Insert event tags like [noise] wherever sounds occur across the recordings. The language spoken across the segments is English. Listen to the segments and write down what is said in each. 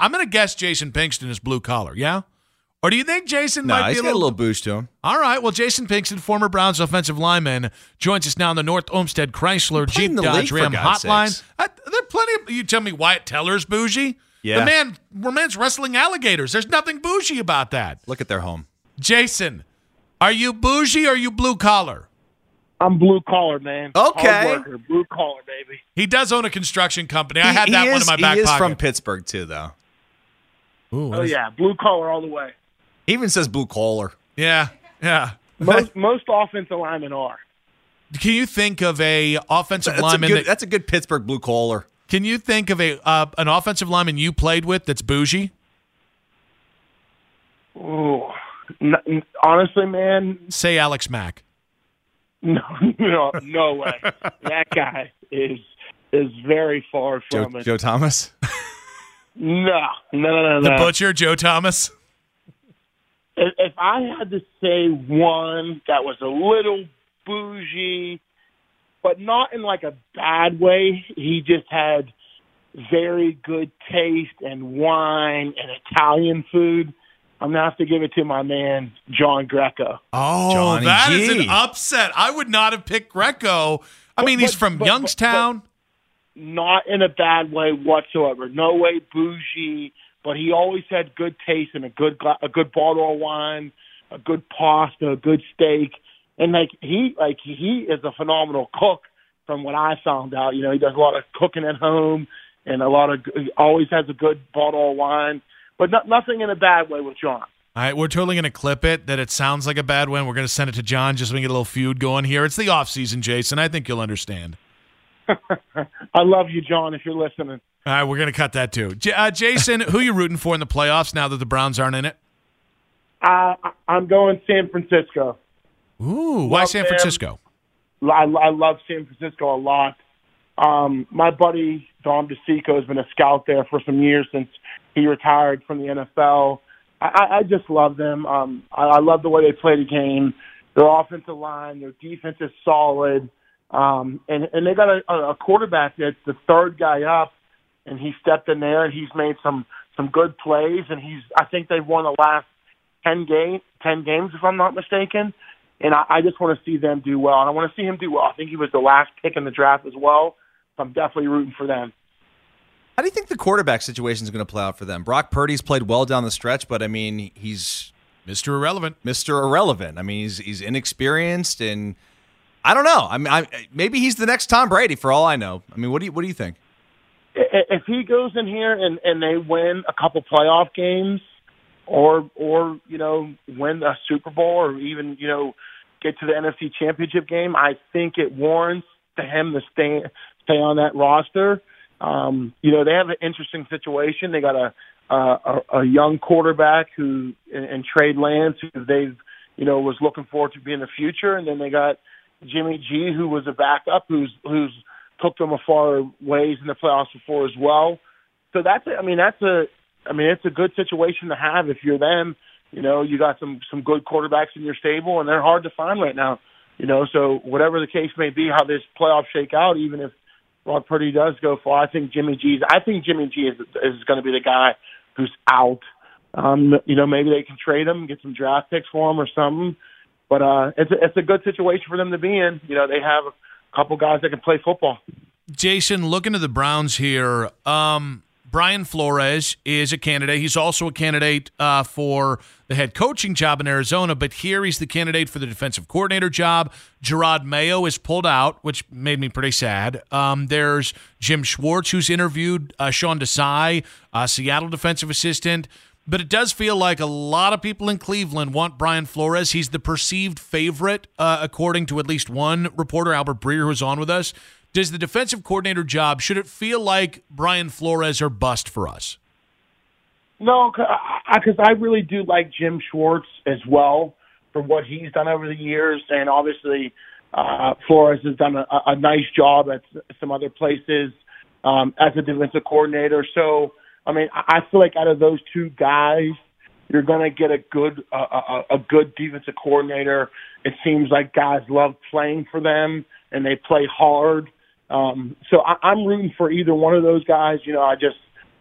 I'm going to guess Jason Pinkston is blue collar, yeah? Or do you think Jason No, might he's be a got little, a little boost to him. All right. Well, Jason Pinkston, former Browns offensive lineman, joins us now on the North Olmsted Chrysler Jeep the Dodge Ram Hotline. sakes. Uh, there are plenty of. You tell me Wyatt Teller's bougie. Yeah. The man, man's wrestling alligators. There's nothing bougie about that. Look at their home. Jason, are you bougie or are you blue collar? I'm blue collar, man. Okay. Blue collar, baby. He does own a construction company. I had He- that one in my back He is pocket. from Pittsburgh too, though. Ooh, Oh is- yeah, blue collar all the way. He even says blue collar. yeah, yeah. Most most offensive linemen are. Can you think of a offensive That's a, lineman? good, that, that's a good Pittsburgh blue collar. can you think of a uh, an offensive lineman you played with that's bougie? Ooh. N- n- honestly, man, Say Alex Mack. [laughs] no, no, no way. that guy is is very far Joe, from it. Joe Thomas. [laughs] No, no, no, no, The butcher, Joe Thomas. If, if I had to say one that was a little bougie, but not in like a bad way, he just had very good taste and wine and Italian food. I'm gonna have to give it to my man John Greco. Oh, Johnny that is G. an upset. I would not have picked Greco. I mean, he's but- from but- but- Youngstown. Not in a bad way whatsoever. No way bougie, but he always had good taste and a good a good bottle of wine, a good pasta, a good steak, and like he like he is a phenomenal cook. From what I found out, you know, he does a lot of cooking at home and a lot of always has a good bottle of wine, but not, nothing in a bad way with John. All right, we're totally going to clip it that it sounds like a bad one. We're going to send it to John just so we can get a little feud going here. It's the off season, Jason. I think you'll understand. [laughs] I love you, John, if you're listening. All right, we're going to cut that too. J- uh, Jason, who you rooting for in the playoffs now that the Browns aren't in it? Uh, I- I'm going San Francisco. Ooh, why Love San them. Francisco? I, I love San Francisco a lot. Um, my buddy Dom DeCicco has been a scout there for some years since he retired from the NFL. I, I- I just love them. Um, I, I love the way they play the game. Their offensive line, their defense is solid, um, and and they got a, a quarterback that's the third guy up, and he stepped in there and he's made some some good plays, and he's I think they've won the last ten game ten games if I'm not mistaken and I, I just want to see them do well. And I want to see him do well. I think he was the last pick in the draft as well. So I'm definitely rooting for them. How do you think the quarterback situation is going to play out for them? Brock Purdy's played well down the stretch, but I mean, he's Mr. Irrelevant. Mr. Irrelevant. I mean, he's he's inexperienced, and I don't know. I mean, I, maybe he's the next Tom Brady for all I know. I mean, what do you what do you think? if he goes in here and and they win a couple playoff games, or or you know win a Super Bowl, or even you know get to the NFC Championship game, I think it warrants to him to stay stay on that roster. Um, you know they have an interesting situation. They got a a, a young quarterback who and, and Trey Lance who they've you know was looking forward to be in the future, and then they got Jimmy G who was a backup who's who's took them a far ways in the playoffs before as well. So that's a, I mean that's a I mean it's a good situation to have if you're them. You know you got some some good quarterbacks in your stable, and they're hard to find right now. You know so whatever the case may be, how this playoff shake out, even if Brock Purdy does go far, I think Jimmy G's I think Jimmy G is is going to be the guy who's out. Um, you know, maybe they can trade him, get some draft picks for him or something. But uh, it's a, it's a good situation for them to be in. You know, they have a couple guys that can play football. Jason, looking at the Browns here, um, Brian Flores is a candidate. He's also a candidate uh, for the head coaching job in Arizona, but here he's the candidate for the defensive coordinator job. Jerod Mayo is pulled out, which made me pretty sad. Um, there's Jim Schwartz, who's interviewed uh, Sean Desai, uh, Seattle defensive assistant. But it does feel like a lot of people in Cleveland want Brian Flores. He's the perceived favorite, uh, according to at least one reporter, Albert Breer, who's on with us. Does the defensive coordinator job, should it feel like Brian Flores or bust for us? No, because I, really do like Jim Schwartz as well for what he's done over the years, and obviously uh, Flores has done a, a nice job at some other places um, as a defensive coordinator. So, I mean, I feel like out of those two guys, you're going to get a good uh, a, a good defensive coordinator. It seems like guys love playing for them and they play hard. Um, so I, I'm rooting for either one of those guys. You know, I just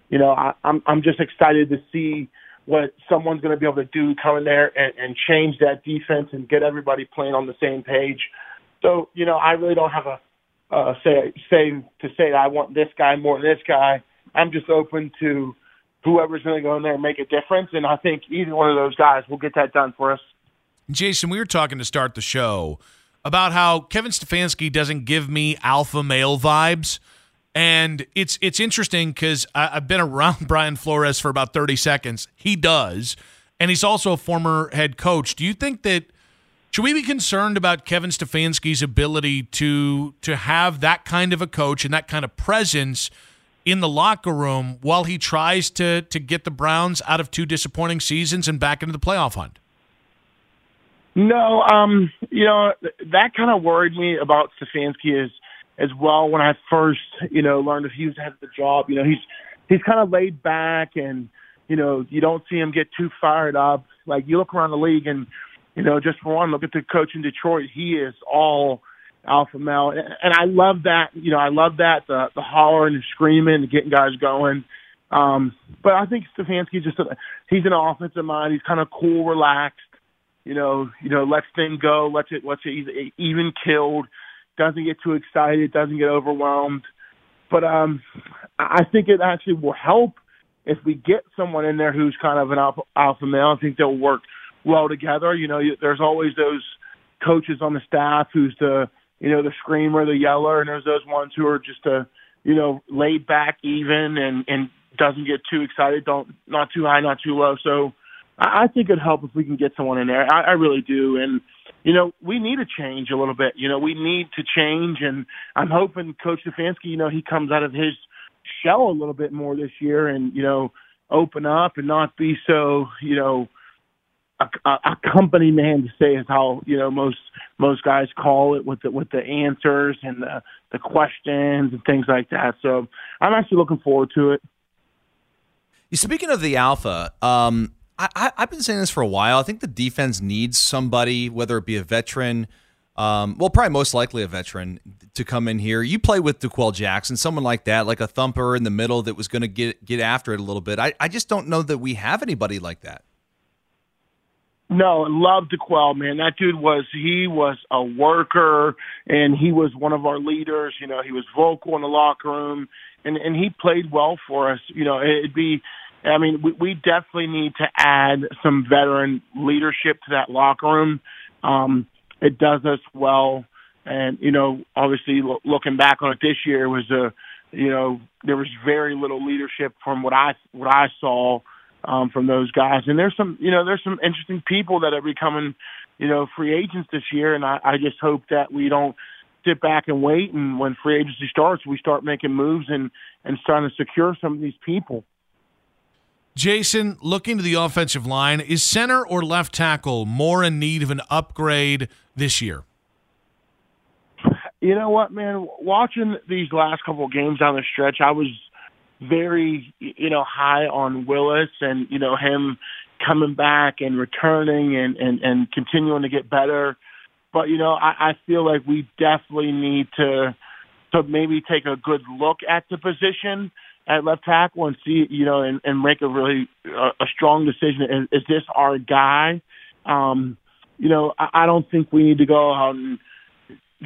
you know I, I'm I'm just excited to see what someone's going to be able to do come in there and, and change that defense and get everybody playing on the same page. So you know, I really don't have a uh, say say to say that I want this guy more than this guy. I'm just open to whoever's going to go in there and make a difference, and I think either one of those guys will get that done for us. Jason, we were talking to start the show about how Kevin Stefanski doesn't give me alpha male vibes. And it's it's interesting because I've been around [laughs] Brian Flores for about 30 seconds. He does. And he's also a former head coach. Do you think that should we be concerned about Kevin Stefanski's ability to to have that kind of a coach and that kind of presence in the locker room while he tries to to get the Browns out of two disappointing seasons and back into the playoff hunt? No, um, you know that kind of worried me about Stefanski as as well when I first you know learned that he was had the job. You know he's he's kind of laid back and you know you don't see him get too fired up. Like you look around the league and you know just for one, look at the coach in Detroit. He is all alpha male, and, I love that. You know I love that the the hollering and screaming and getting guys going. Um, but I think Stefanski just he's an offensive mind. He's kind of cool, relaxed you know, you know, lets things go, lets it, lets it He's even killed, doesn't get too excited, doesn't get overwhelmed. But um, I think it actually will help if we get someone in there who's kind of an alpha, alpha male. I think they'll work well together. You know, there's always those coaches on the staff who's the, you know, the screamer, the yeller, and there's those ones who are just a, you know, laid back, even, and and doesn't get too excited, don't not too high, not too low. So I, I think it'd help if we can get someone in there. I, I really do, and you know, we need a change a little bit. You know, we need to change, and I'm hoping Coach Stefanski, you know, he comes out of his shell a little bit more this year, and you know, open up and not be so, you know, a, a company man to say is how you know most most guys call it with the with the answers and the the questions and things like that. So I'm actually looking forward to it. Speaking of the alpha, um, I, have been saying this for a while. I think the defense needs somebody, whether it be a veteran, um, well, probably most likely a veteran, to come in here. You play with D'Qwell Jackson, someone like that, like a thumper in the middle that was going to get get after it a little bit. I, I just don't know that we have anybody like that. No, love D'Qwell, man. That dude was he was a worker and he was one of our leaders. You know, he was vocal in the locker room and and he played well for us. You know, it'd be I mean, we, we definitely need to add some veteran leadership to that locker room. Um, it does us well. And, you know, obviously lo- looking back on it this year, was a, you know, there was very little leadership from what I what I saw um, from those guys. And there's some, you know, there's some interesting people that are becoming, you know, free agents this year. And I, I just hope that we don't sit back and wait. And when free agency starts, we start making moves and and starting to secure some of these people. Jason, looking to the offensive line, is center or left tackle more in need of an upgrade this year? You know what, man? Watching these last couple of games down the stretch, I was very, you know, high on Willis and you know him coming back and returning and and and continuing to get better. But you know, I, I feel like we definitely need to to maybe take a good look at the position at left tackle and see, you know, and, and make a really uh, a strong decision. Is, is this our guy? Um, you know, I, I don't think we need to go out and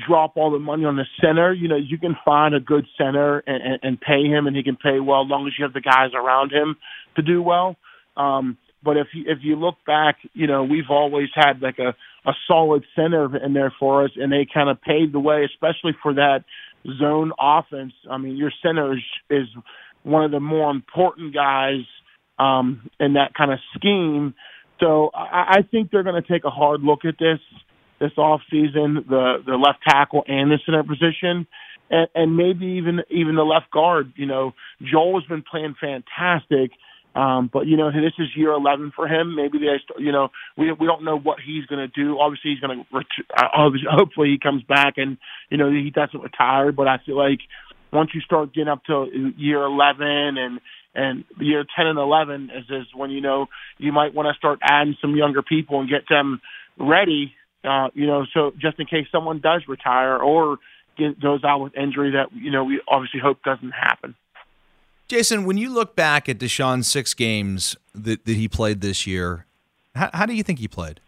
drop all the money on the center. You know, you can find a good center and, and, and pay him, and he can pay well as long as you have the guys around him to do well. Um, but if you, if you look back, you know, we've always had like a a solid center in there for us, and they kind of paved the way, especially for that zone offense. I mean, your center is, is one of the more important guys um, in that kind of scheme. So I, I think they're going to take a hard look at this this off season, the the left tackle and the center position, and, and maybe even even the left guard. You know, Joel has been playing fantastic. Um, but you know, this is year 11 for him. Maybe they, you know, we we don't know what he's going to do. Obviously, he's going to, uh, hopefully, he comes back and you know he doesn't retire. But I feel like once you start getting up to year 11 and and year 10 and 11 is is when you know you might want to start adding some younger people and get them ready. Uh, you know, so just in case someone does retire or get, goes out with injury that you know we obviously hope doesn't happen. Jason, when you look back at Deshaun's six games that, that he played this year, how, how do you think he played?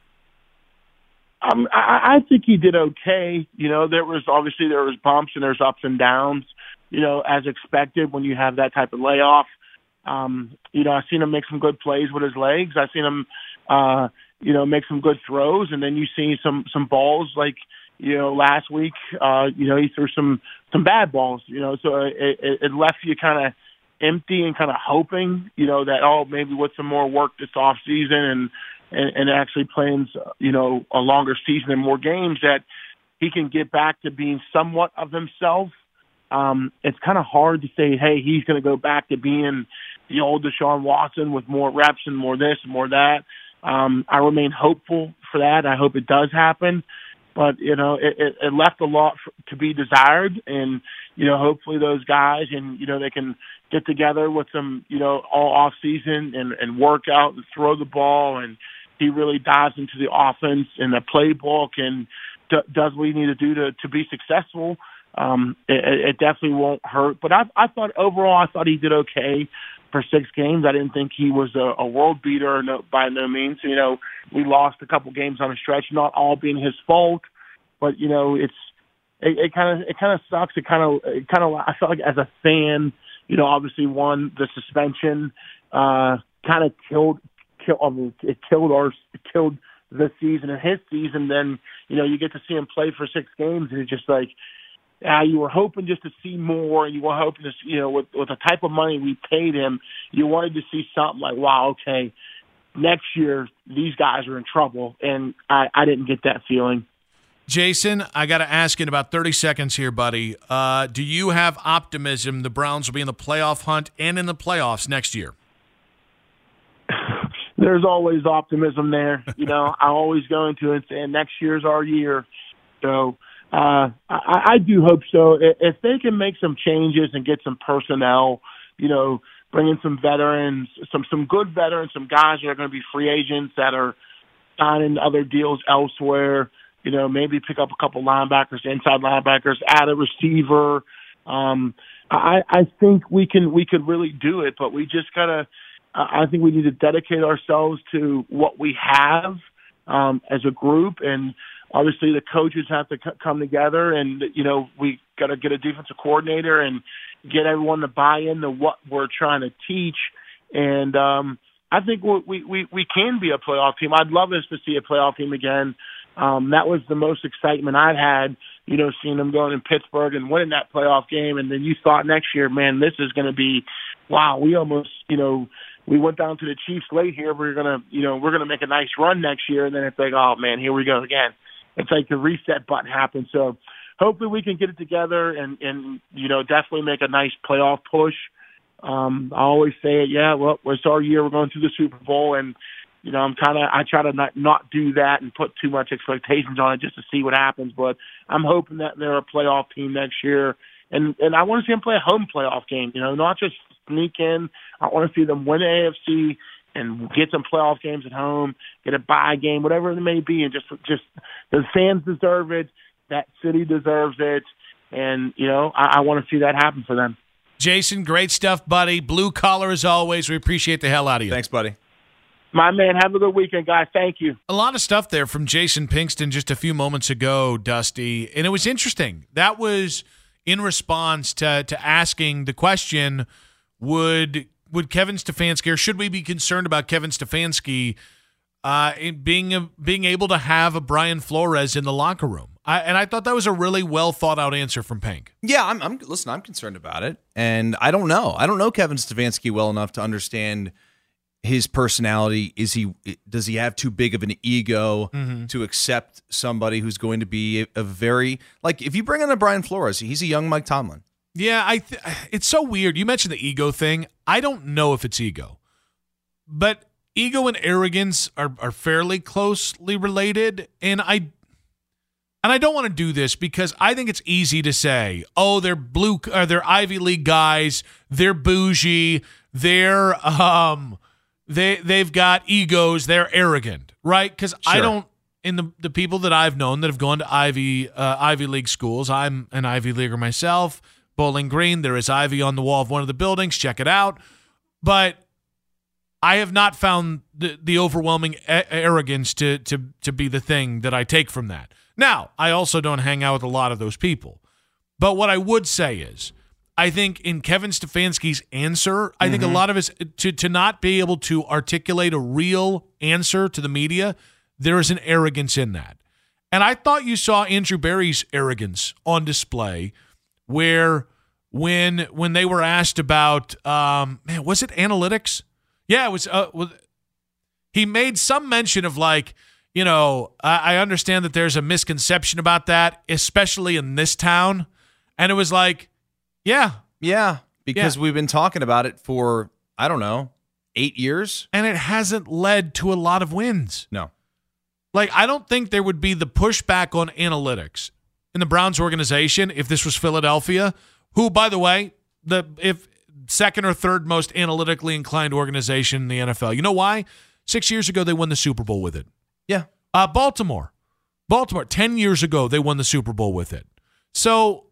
Um, I, I think he did okay. You know, there was obviously there was bumps and there's ups and downs. You know, as expected when you have that type of layoff. Um, you know, I've seen him make some good plays with his legs. I've seen him, uh, you know, make some good throws, and then you see some some balls like you know last week. Uh, you know, he threw some some bad balls. You know, so it, it, left you kind of empty and kind of hoping, you know, that oh maybe with some more work this off season and and, and actually playing, you know, a longer season and more games that he can get back to being somewhat of himself. Um, it's kind of hard to say, hey, he's going to go back to being the old Deshaun Watson with more reps and more this and more that. Um, I remain hopeful for that. I hope it does happen. But you know it, it, left a lot to be desired. And you know hopefully those guys and you know they can get together with some you know all off season and and work out and throw the ball. And he really dives into the offense and the playbook and d- does what he need to do to to be successful. Um it, it definitely won't hurt. But i i thought overall i thought he did okay for six games. I didn't think he was a, a world beater no, by no means. You know, we lost a couple games on a stretch, not all being his fault, but you know, it's it kind of it kind of sucks. It kind of it kind of I felt like as a fan, you know, obviously one the suspension uh kind of killed kill I mean it killed our killed the season and his season. Then you know you get to see him play for six games, and it's just like uh, you were hoping just to see more, and you were hoping to, see, you know, with with the type of money we paid him, you wanted to see something like, wow, okay, next year these guys are in trouble, and I I didn't get that feeling. Jason, I got to ask in about 30 seconds here, buddy. Uh, do you have optimism the Browns will be in the playoff hunt and in the playoffs next year? [laughs] There's always optimism there. You know, [laughs] I'm always going to and saying next year's our year. So uh, I, I do hope so. If they can make some changes and get some personnel, you know, bring in some veterans, some some good veterans, some guys that are going to be free agents that are signing other deals elsewhere. You know, maybe pick up a couple linebackers, inside linebackers, add a receiver. Um, I, I think we can we could really do it, but we just gotta. I think we need to dedicate ourselves to what we have um, as a group and obviously the coaches have to c- come together and you know we got to get a defensive coordinator and get everyone to buy into what we're trying to teach and um I think we we we can be a playoff team. I'd love us to see a playoff team again. Um, that was the most excitement I've had, you know, seeing them going in Pittsburgh and winning that playoff game. And then you thought next year, man, this is going to be, wow, we almost, you know, we went down to the Chiefs late here. We're gonna, you know, we're gonna make a nice run next year, and then it's like, oh man, here we go again. It's like the reset button happens. So hopefully we can get it together and and you know definitely make a nice playoff push. Um, I always say it, yeah. Well, it's our year. We're going to the Super Bowl, and you know, I'm kind of I try to not not do that and put too much expectations on it just to see what happens. But I'm hoping that they're a playoff team next year, and and I want to see them play a home playoff game. You know, not just sneak in. I want to see them win the AFC and get some playoff games at home, get a bye game, whatever it may be, and just just the fans deserve it. That city deserves it, and you know I, I want to see that happen for them. Jason, great stuff, buddy. Blue collar as always. We appreciate the hell out of you. Thanks, buddy. My man, have a good weekend, guys. Thank you. A lot of stuff there from Jason Pinkston just a few moments ago, Dusty, and it was interesting. That was in response to to asking the question would would Kevin Stefanski or should we be concerned about Kevin Stefanski uh, being a, being able to have a Brian Flores in the locker room? I, and I thought that was a really well thought out answer from Pink. Yeah, I'm, I'm listen. I'm concerned about it, and I don't know. I don't know Kevin Stefanski well enough to understand his personality. Is he does he have too big of an ego Mm-hmm. to accept somebody who's going to be a, a very like if you bring in a Brian Flores, he's a young Mike Tomlin. Yeah, I. Th- it's so weird. You mentioned the ego thing. I don't know if it's ego, but ego and arrogance are are fairly closely related, and I. And I don't want to do this because I think it's easy to say, "Oh, they're blue, uh, they're Ivy League guys, they're bougie, they're um, they they've got egos, they're arrogant, right?" Because I don't in the the people that I've known that have gone to Ivy uh, Ivy League schools. I'm an Ivy Leaguer myself. Bowling Green, there is ivy on the wall of one of the buildings. Check it out. But I have not found the, the overwhelming a- arrogance to to to be the thing that I take from that. Now, I also don't hang out with a lot of those people. But what I would say is, I think in Kevin Stefanski's answer, I think a mm-hmm. lot of his to to not be able to articulate a real answer to the media, there is an arrogance in that. And I thought you saw Andrew Berry's arrogance on display where when when they were asked about um man, was it analytics? Yeah, it was uh he made some mention of like you know, I, I understand that there's a misconception about that, especially in this town. And it was like, yeah. Yeah, because Yeah. we've been talking about it for I don't know eight years. And it hasn't led to a lot of wins. No, Like, I don't think there would be the pushback on analytics in the Browns organization if this was Philadelphia, who, by the way, the if second or third most analytically inclined organization in the NFL. You know why? Six years ago, they won the Super Bowl with it. yeah, Uh, Baltimore. Baltimore, 10 years ago, they won the Super Bowl with it. So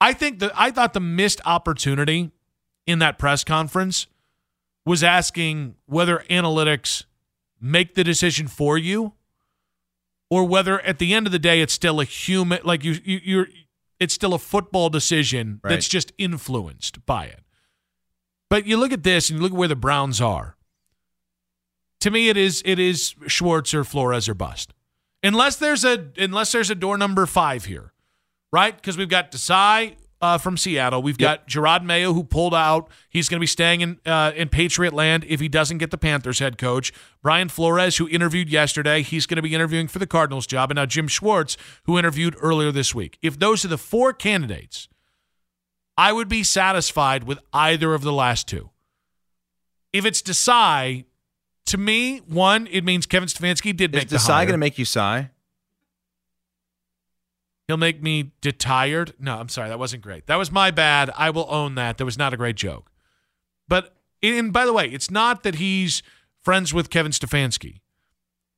I think that I thought the missed opportunity in that press conference was asking whether analytics make the decision for you or whether at the end of the day it's still a human like you, you you're it's still a football decision Right. that's just influenced by it. But you look at this and you look at where the Browns are to me it is it is Schwartz or Flores or bust. Unless there's a unless there's a door number five here, right? Because we've got Desai uh, from Seattle, we've got Jerod Mayo who pulled out. He's going to be staying in uh, in Patriot land if he doesn't get the Panthers head coach. Brian Flores, who interviewed yesterday, he's going to be interviewing for the Cardinals job, and now Jim Schwartz, who interviewed earlier this week. If those are the four candidates, I would be satisfied with either of the last two. If it's Desai, to me, one, it means Kevin Stefanski did is make the Desai going to make you sigh? He'll make me tired. No, I'm sorry, that wasn't great. That was my bad. I will own that. That was not a great joke. But and by the way, it's not that he's friends with Kevin Stefanski.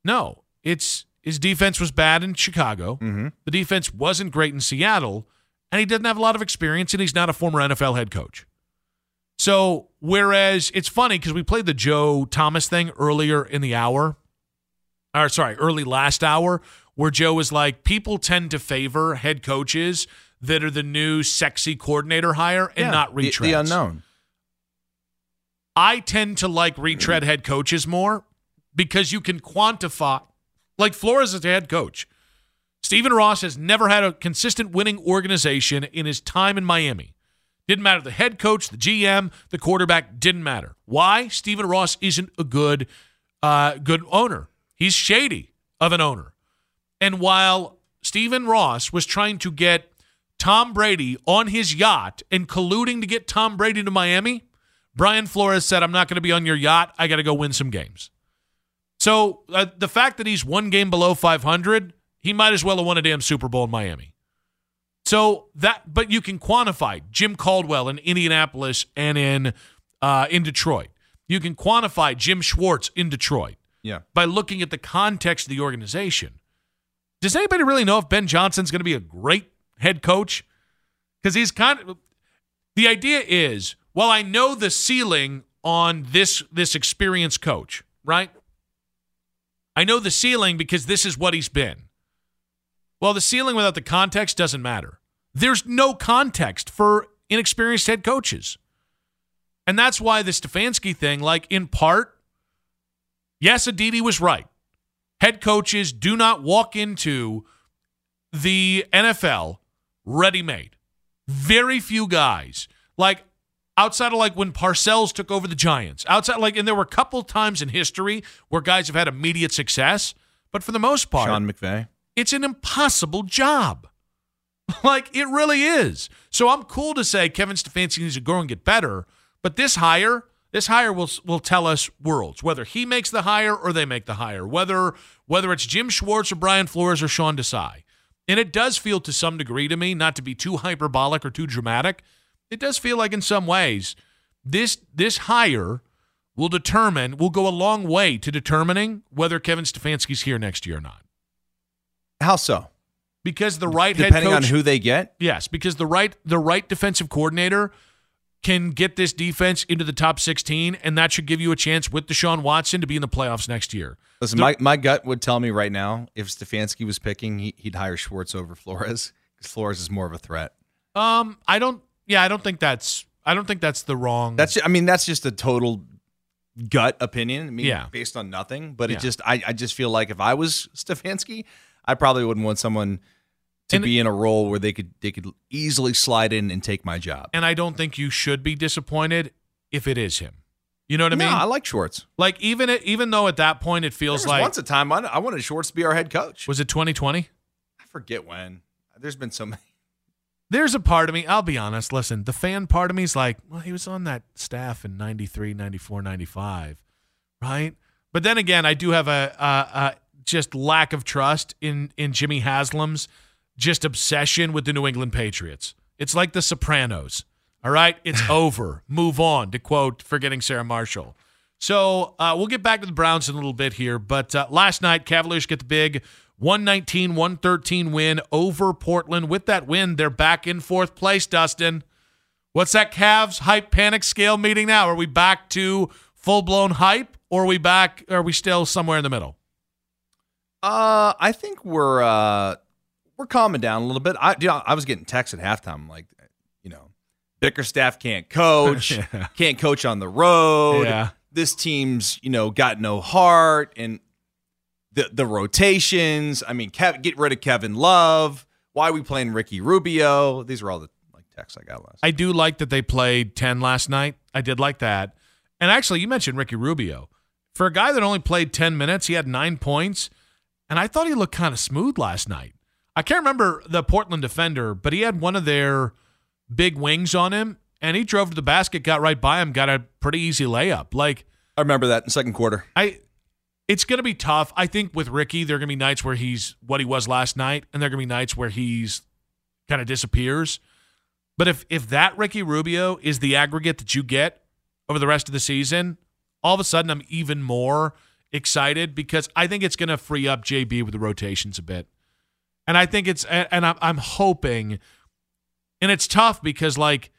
No, it's his defense was bad in Chicago. Mm-hmm. The defense wasn't great in Seattle, and he doesn't have a lot of experience, and he's not a former NFL head coach. So, whereas it's funny because we played the Joe Thomas thing earlier in the hour, or sorry, early last hour, where Joe was like, people tend to favor head coaches that are the new sexy coordinator hire and Yeah, not the- the unknown. I tend to like retread head coaches more because you can quantify like Flores is a head coach. Stephen Ross has never had a consistent winning organization in his time in Miami. Didn't matter the head coach, the GM, the quarterback, didn't matter. Why? Stephen Ross isn't a good uh, good owner. He's shady of an owner. And while Stephen Ross was trying to get Tom Brady on his yacht and colluding to get Tom Brady to Miami, Brian Flores said, I'm not going to be on your yacht. I got to go win some games. So uh, the fact that he's one game below 500, he might as well have won a damn Super Bowl in Miami. So that, but you can quantify Jim Caldwell in Indianapolis and in uh, in Detroit. You can quantify Jim Schwartz in Detroit. Yeah. By looking at the context of the organization. Does anybody really know if Ben Johnson's going to be a great head coach? Because he's kind of the idea is, well, I know the ceiling on this this experienced coach, right? I know the ceiling because this is what he's been. Well, the ceiling without the context doesn't matter. There's no context for inexperienced head coaches. And that's why the Stefanski thing, like in part, yes, Aditi was right. Head coaches do not walk into the NFL ready made. Very few guys. Like outside of like when Parcells took over the Giants. Outside like and there were a couple times in history where guys have had immediate success, but for the most part Sean McVay. it's an impossible job. [laughs] like it really is. So I'm cool to say Kevin Stefanski needs to grow and get better, but this hire, this hire will will tell us worlds whether he makes the hire or they make the hire, whether whether it's Jim Schwartz or Brian Flores or Sean Desai. And it does feel to some degree to me, not to be too hyperbolic or too dramatic, it does feel like in some ways this this hire will determine will go a long way to determining whether Kevin Stefanski's here next year or not. How so? Because the right Depending head on coach, who they get. Yes, because the right the right defensive coordinator can get this defense into the top 16, and that should give you a chance with Deshaun Watson to be in the playoffs next year. Listen, The- my, my gut would tell me right now if Stefanski was picking, he, he'd hire Schwartz over Flores because Flores is more of a threat. Um, I don't. Yeah, I don't think that's. I don't think that's the wrong. That's I mean that's just a total gut opinion. I mean, Yeah. based on nothing. But Yeah. it just I, I just feel like if I was Stefanski, I probably wouldn't want someone to And- be in a role where they could they could easily slide in and take my job. and I don't think you should be disappointed if it is him. You know what I No, mean? I like Schwartz. like even it, even though at that point it feels like once a time I, I wanted Schwartz to be our head coach. was it 2020? I forget when. There's been so many. [laughs] There's a part of me, I'll be honest, listen, the fan part of me is like, well, he was on that staff in 93, 94, 95, right? But then again, I do have a, a, a just lack of trust in, in Jimmy Haslam's just obsession with the New England Patriots. It's like the Sopranos, all right? It's [laughs] over. Move on, to quote Forgetting Sarah Marshall. So uh, we'll get back to the Browns in a little bit here. But uh, last night, Cavaliers get the big 119 113 win over Portland. With that win, they're back in fourth place, Dustin. What's that Cavs hype panic scale meeting now? Are we back to full blown hype or are we back? Are we still somewhere in the middle? Uh, I think we're uh we're calming down a little bit. I you know, I was getting texts at halftime like, you know, Bickerstaff can't coach, [laughs] Yeah. can't coach on the road. Yeah. This team's you know got no heart and the the rotations. I mean, Kev, get rid of Kevin Love. Why are we playing Ricky Rubio? These are all the like texts I got last. I do like that they played 10 last night. I did like that. And actually, you mentioned Ricky Rubio. For a guy that only played 10 minutes, he had nine points. And I thought he looked kind of smooth last night. I can't remember the Portland defender, but he had one of their big wings on him, and he drove to the basket, got right by him, got a pretty easy layup. Like, I remember that in second quarter. I it's going to be tough. I think with Ricky, there are going to be nights where he's what he was last night, and there are going to be nights where he's kind of disappears. But if if that Ricky Rubio is the aggregate that you get over the rest of the season, all of a sudden I'm even more excited because I think it's going to free up JB with the rotations a bit. And I think it's and I'm I'm hoping and it's tough because like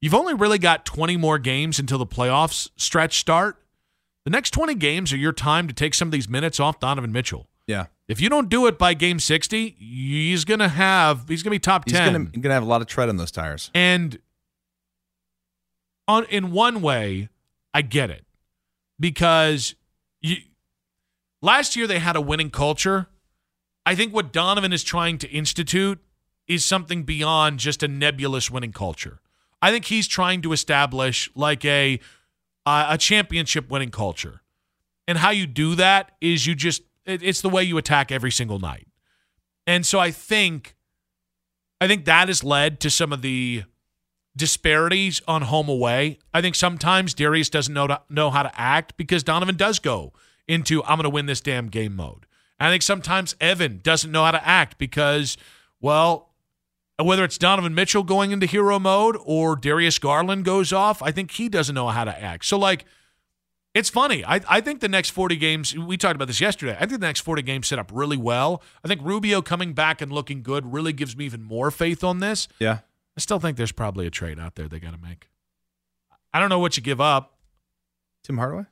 you've only really got 20 more games until the playoffs stretch start. The next 20 games are your time to take some of these minutes off Donovan Mitchell. Yeah, If you don't do it by game 60, he's going to have he's going to be top 10. gonna gonna have a lot of tread on those tires. And on in one way, I get it because you last year they had a winning culture. I think what Donovan is trying to institute is something beyond just a nebulous winning culture. I think he's trying to establish like a uh, a championship winning culture. And how you do that is you just it, it's the way you attack every single night. And so I think I think that has led to some of the disparities on home away. I think sometimes Darius doesn't know to, know how to act because Donovan does go into I'm going to win this damn game mode. I think sometimes Evan doesn't know how to act because well, whether it's Donovan Mitchell going into hero mode or Darius Garland goes off, I think he doesn't know how to act. So like it's funny. I, I think the next 40 games, we talked about this yesterday. I think the next 40 games set up really well. I think Rubio coming back and looking good really gives me even more faith on this. Yeah. I still think there's probably a trade out there they got to make. I don't know what you give up. Tim Hardaway?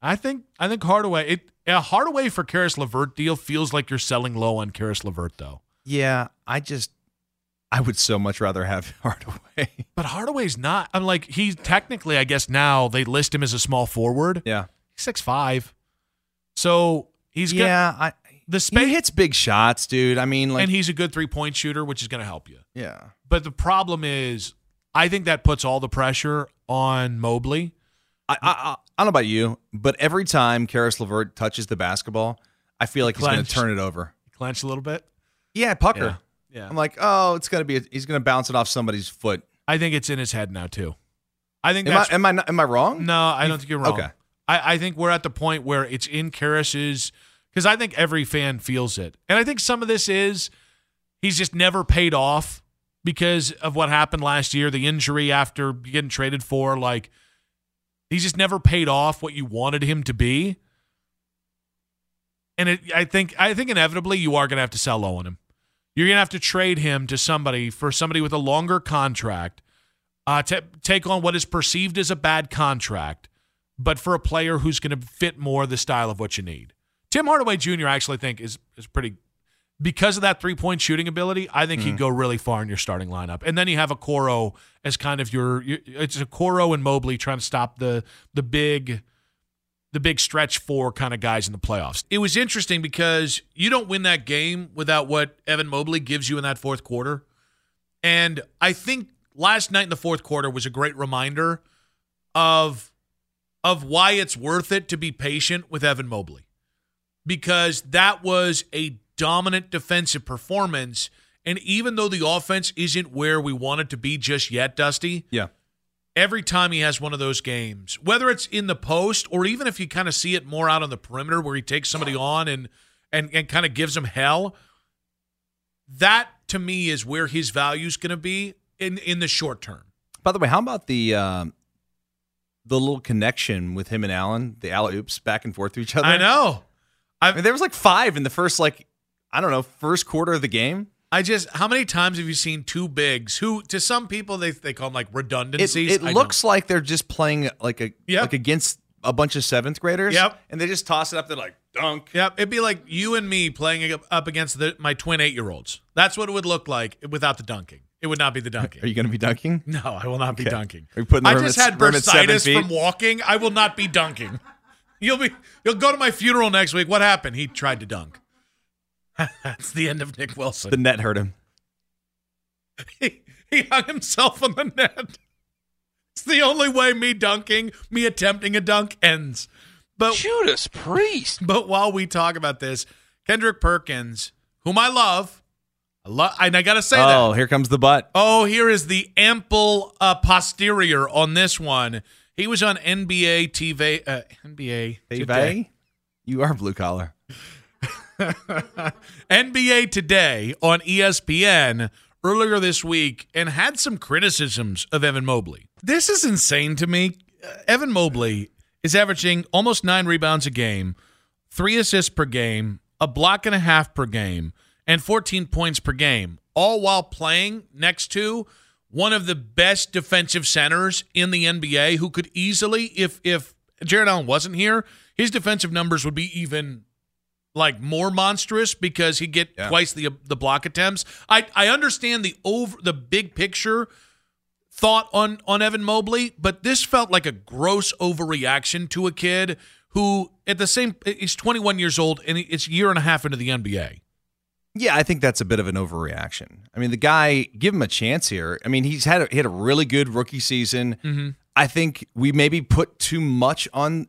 I think I think Hardaway it a Hardaway for Caris LeVert deal feels like you're selling low on Caris LeVert though. Yeah, I just I would so much rather have [laughs] Hardaway. But Hardaway's not. I'm like he's technically I guess now they list him as a small forward. Yeah. He's six five. So he's got yeah, I the space he hits big shots, dude. I mean, like and he's a good three point shooter, which is going to help you. yeah. But the problem is, I think that puts all the pressure on Mobley. I, I I don't know about you, but every time Caris LeVert touches the basketball, I feel like he's going to turn it over. Clench a little bit. Yeah, pucker. Yeah. Yeah. I'm like, oh, it's going to be. A, he's going to bounce it off somebody's foot. I think it's in his head now too. I think Am I am I not, am I wrong? no. I don't think you're wrong. Okay. I, I think we're at the point where it's in Caris's because I think every fan feels it, and I think some of this is he's just never paid off because of what happened last year, the injury after getting traded for. Like he's just never paid off what you wanted him to be. And it, I think I think inevitably you are going to have to sell low on him. You're going to have to trade him to somebody for somebody with a longer contract, uh, take on what is perceived as a bad contract, but for a player who's going to fit more the style of what you need. Tim Hardaway Jr. I actually think is is pretty because of that three point shooting ability. I think he'd hmm. go really far in your starting lineup, and then you have Okoro as kind of your, your it's Okoro and Mobley trying to stop the the big the big stretch four kind of guys in the playoffs. It was interesting because you don't win that game without what Evan Mobley gives you in that fourth quarter. And I think last night in the fourth quarter was a great reminder of of why it's worth it to be patient with Evan Mobley. Because that was a dominant defensive performance and even though the offense isn't where we want it to be just yet, Dusty, Yeah. every time he has one of those games, whether it's in the post or even if you kind of see it more out on the perimeter where he takes somebody on and and and kind of gives them hell, that to me is where his value is going to be in in the short term. By the way, how about the um, the little connection with him and Allen, the alley oops back and forth to each other? I know. I mean, there was like five in the first like I don't know first quarter of the game. I just how many times have you seen two bigs who to some people they they call them like redundancies? it I looks like they're just playing like a Yep. like against a bunch of seventh graders. Yep. and they just toss it up. They're like dunk. Yep, it'd be like you and me playing up against the, my twin eight-year-olds. That's what it would look like without the dunking. It would not be the dunking. [laughs] Are you going to be dunking? No, I will not be dunking. Are you putting the I just had bursitis from walking. I will not be dunking. [laughs] You'll be you'll go to my funeral next week. What happened? He tried to dunk. That's the end of Nick Wilson. The net hurt him. he, he hung himself on the net. It's the only way me dunking, me attempting a dunk ends. But Judas Priest. But while we talk about this, Kendrick Perkins, whom I love, I love, and I gotta say that. Oh, here comes the butt. Oh, here is the ample uh, posterior on this one. He was on NBA TV. Uh, NBA TV. today. you are blue collar. [laughs] NBA Today on ESPN earlier this week and had some criticisms of Evan Mobley. This is insane to me. Uh, Evan Mobley is averaging almost nine rebounds a game, three assists per game, a block and a half per game, and 14 points per game, all while playing next to one of the best defensive centers in the NBA who could easily, if if Jarrett Allen wasn't here, his defensive numbers would be even like more monstrous because he get Yeah. twice the the block attempts. I I understand the over the big picture thought on on Evan Mobley, but this felt like a gross overreaction to a kid who at the same he's 21 years old and it's a year and a half into the NBA. Yeah, I think that's a bit of an overreaction. I mean, the guy, give him a chance here. I mean, he's had a, he had a really good rookie season. Mm-hmm. I think we maybe put too much on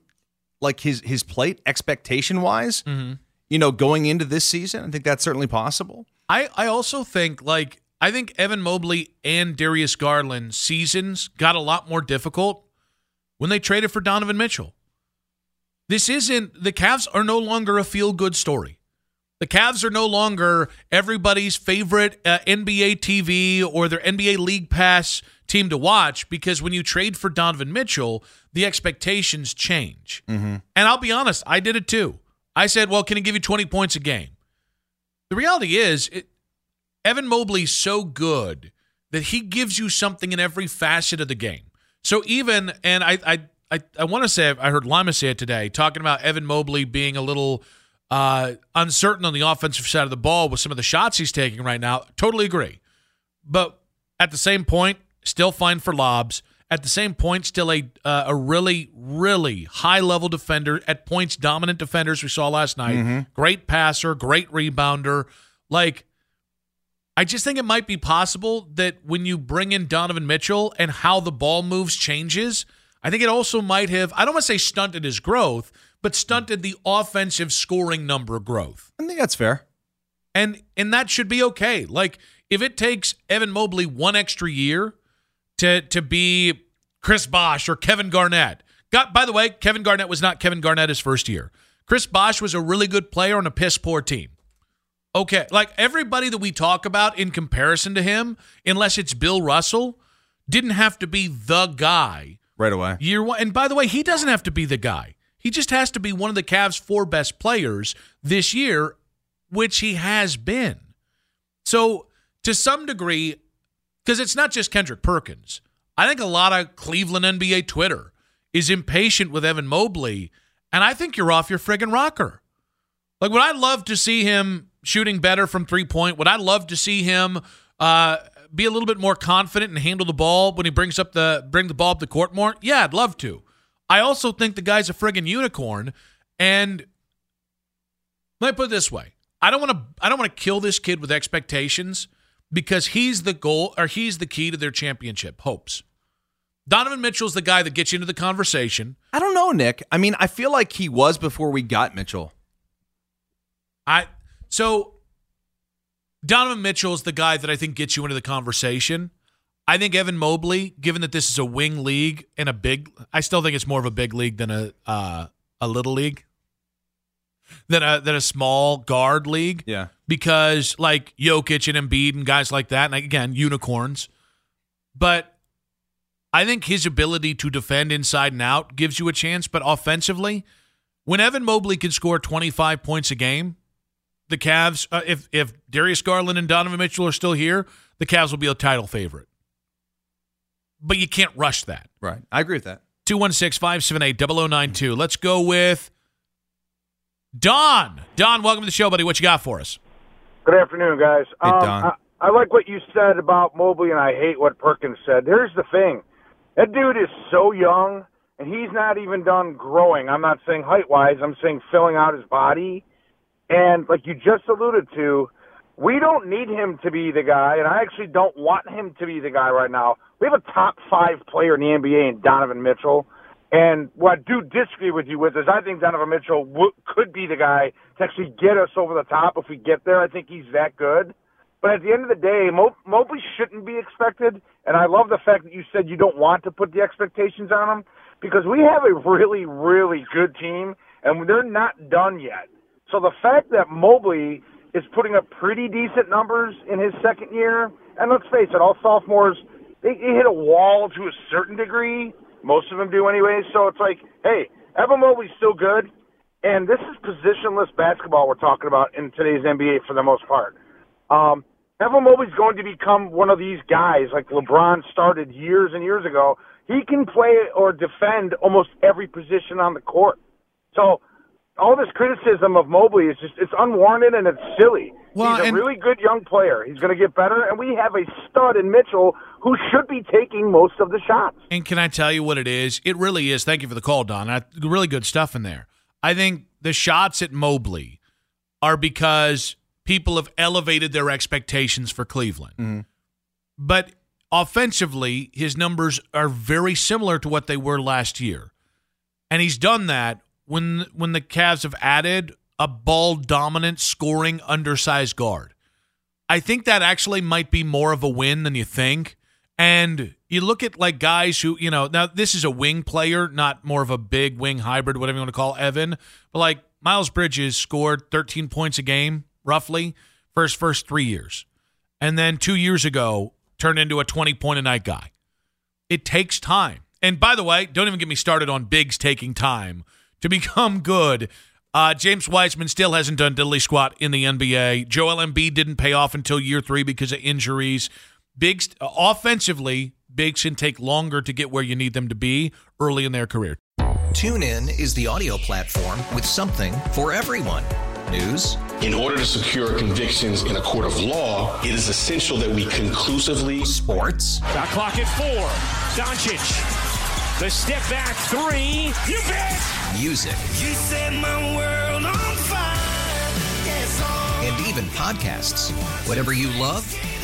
like his his plate expectation wise. Mm-hmm. You know, going into this season, I think that's certainly possible. I, I also think like I think Evan Mobley and Darius Garland seasons got a lot more difficult when they traded for Donovan Mitchell. This isn't the Cavs are no longer a feel good story. The Cavs are no longer everybody's favorite uh, NBA TV or their NBA League Pass team to watch because when you trade for Donovan Mitchell, the expectations change. Mm-hmm. And I'll be honest, I did it too. I said, well, can he give you 20 points a game? The reality is, it, Evan Mobley's so good that he gives you something in every facet of the game. So even, and I, I, I, I want to say, I heard Lima say it today, talking about Evan Mobley being a little uh, uncertain on the offensive side of the ball with some of the shots he's taking right now. Totally agree. But at the same point, still fine for lobs. At the same point, still a uh, a really really high level defender at points, dominant defenders we saw last night. Mhm. Great passer, great rebounder. Like, I just think it might be possible that when you bring in Donovan Mitchell and how the ball moves changes, I think it also might have. I don't want to say stunted his growth, but stunted the offensive scoring number growth. I think that's fair. And and that should be okay. Like if it takes Evan Mobley one extra year to to be Chris Bosh or Kevin Garnett. Got by the way, Kevin Garnett was not Kevin Garnett his first year. Chris Bosh was a really good player on a piss poor team. Okay, like everybody that we talk about in comparison to him, unless it's Bill Russell, didn't have to be the guy Right away. year one. And by the way, he doesn't have to be the guy. He just has to be one of the Cavs' four best players this year, which he has been. So, to some degree, because it's not just Kendrick Perkins, I think a lot of Cleveland NBA Twitter is impatient with Evan Mobley, and I think you're off your friggin' rocker. Like, would I love to see him shooting better from three point? Would I love to see him uh, be a little bit more confident and handle the ball when he brings up the bring the ball up the court more? Yeah, I'd love to. I also think the guy's a friggin' unicorn, and let me put it this way: I don't want to I don't want to kill this kid with expectations because he's the goal or he's the key to their championship hopes. Donovan Mitchell's the guy that gets you into the conversation. I don't know, Nick. I mean, I feel like he was before we got Mitchell. I so Donovan Mitchell is the guy that I think gets you into the conversation. I think Evan Mobley, given that this is a wing league and a big, I still think it's more of a big league than a uh, a little league, than a than a small guard league. Yeah. because like Jokic and Embiid and guys like that, and again unicorns. But I think his ability to defend inside and out gives you a chance. But offensively, when Evan Mobley can score 25 points a game, the Cavs, uh, if if Darius Garland and Donovan Mitchell are still here, the Cavs will be a title favorite. But you can't rush that. Right. I agree with that. 216 578 0092. Let's go with Don. Don, welcome to the show, buddy. What you got for us? Good afternoon, guys. Hey, Um, Don. I, I like what you said about Mobley, and I hate what Perkins said. Here's the thing: that dude is so young, and he's not even done growing. I'm not saying height wise. I'm saying filling out his body. And like you just alluded to, we don't need him to be the guy, and I actually don't want him to be the guy right now. We have a top five player in the NBA in Donovan Mitchell. And what I do disagree with you with is I think Donovan Mitchell w- could be the guy to actually get us over the top if we get there. I think he's that good. But at the end of the day, Mo- Mobley shouldn't be expected. And I love the fact that you said you don't want to put the expectations on him because we have a really, really good team, and they're not done yet. So the fact that Mobley is putting up pretty decent numbers in his second year, and let's face it, all sophomores they, they hit a wall to a certain degree. Most of them do anyway. So it's like, hey, Evan Mobley's still good, and this is positionless basketball we're talking about in today's NBA for the most part. Um, Evan Mobley's going to become one of these guys like LeBron started years and years ago. He can play or defend almost every position on the court. So all this criticism of Mobley is just it's unwarranted and it's silly. Well, He's a really good young player. He's going to get better, and we have a stud in Mitchell who should be taking most of the shots. And can I tell you what it is? It really is. Thank you for the call, Don. I, really good stuff in there. I think the shots at Mobley are because people have elevated their expectations for Cleveland. Mm-hmm. But offensively, his numbers are very similar to what they were last year. And he's done that when when the Cavs have added a ball dominant scoring undersized guard. I think that actually might be more of a win than you think. And you look at like guys who, you know, now this is a wing player, not more of a big wing hybrid, whatever you want to call Evan. But like Miles Bridges scored 13 points a game, roughly, for his first three years. And then two years ago, turned into a 20 point a night guy. It takes time. And by the way, don't even get me started on bigs taking time to become good. Uh, James Wiseman still hasn't done diddly squat in the NBA. Joel Embiid didn't pay off until year three because of injuries. Bigs uh, offensively, bigs can take longer to get where you need them to be early in their career. TuneIn is the audio platform with something for everyone. News. In order to secure convictions in a court of law, it is essential that we conclusively. Sports. Shot clock at four. Doncic. The step back three. You bet. Music. You set my world on fire. Yes. And even podcasts. Whatever you love,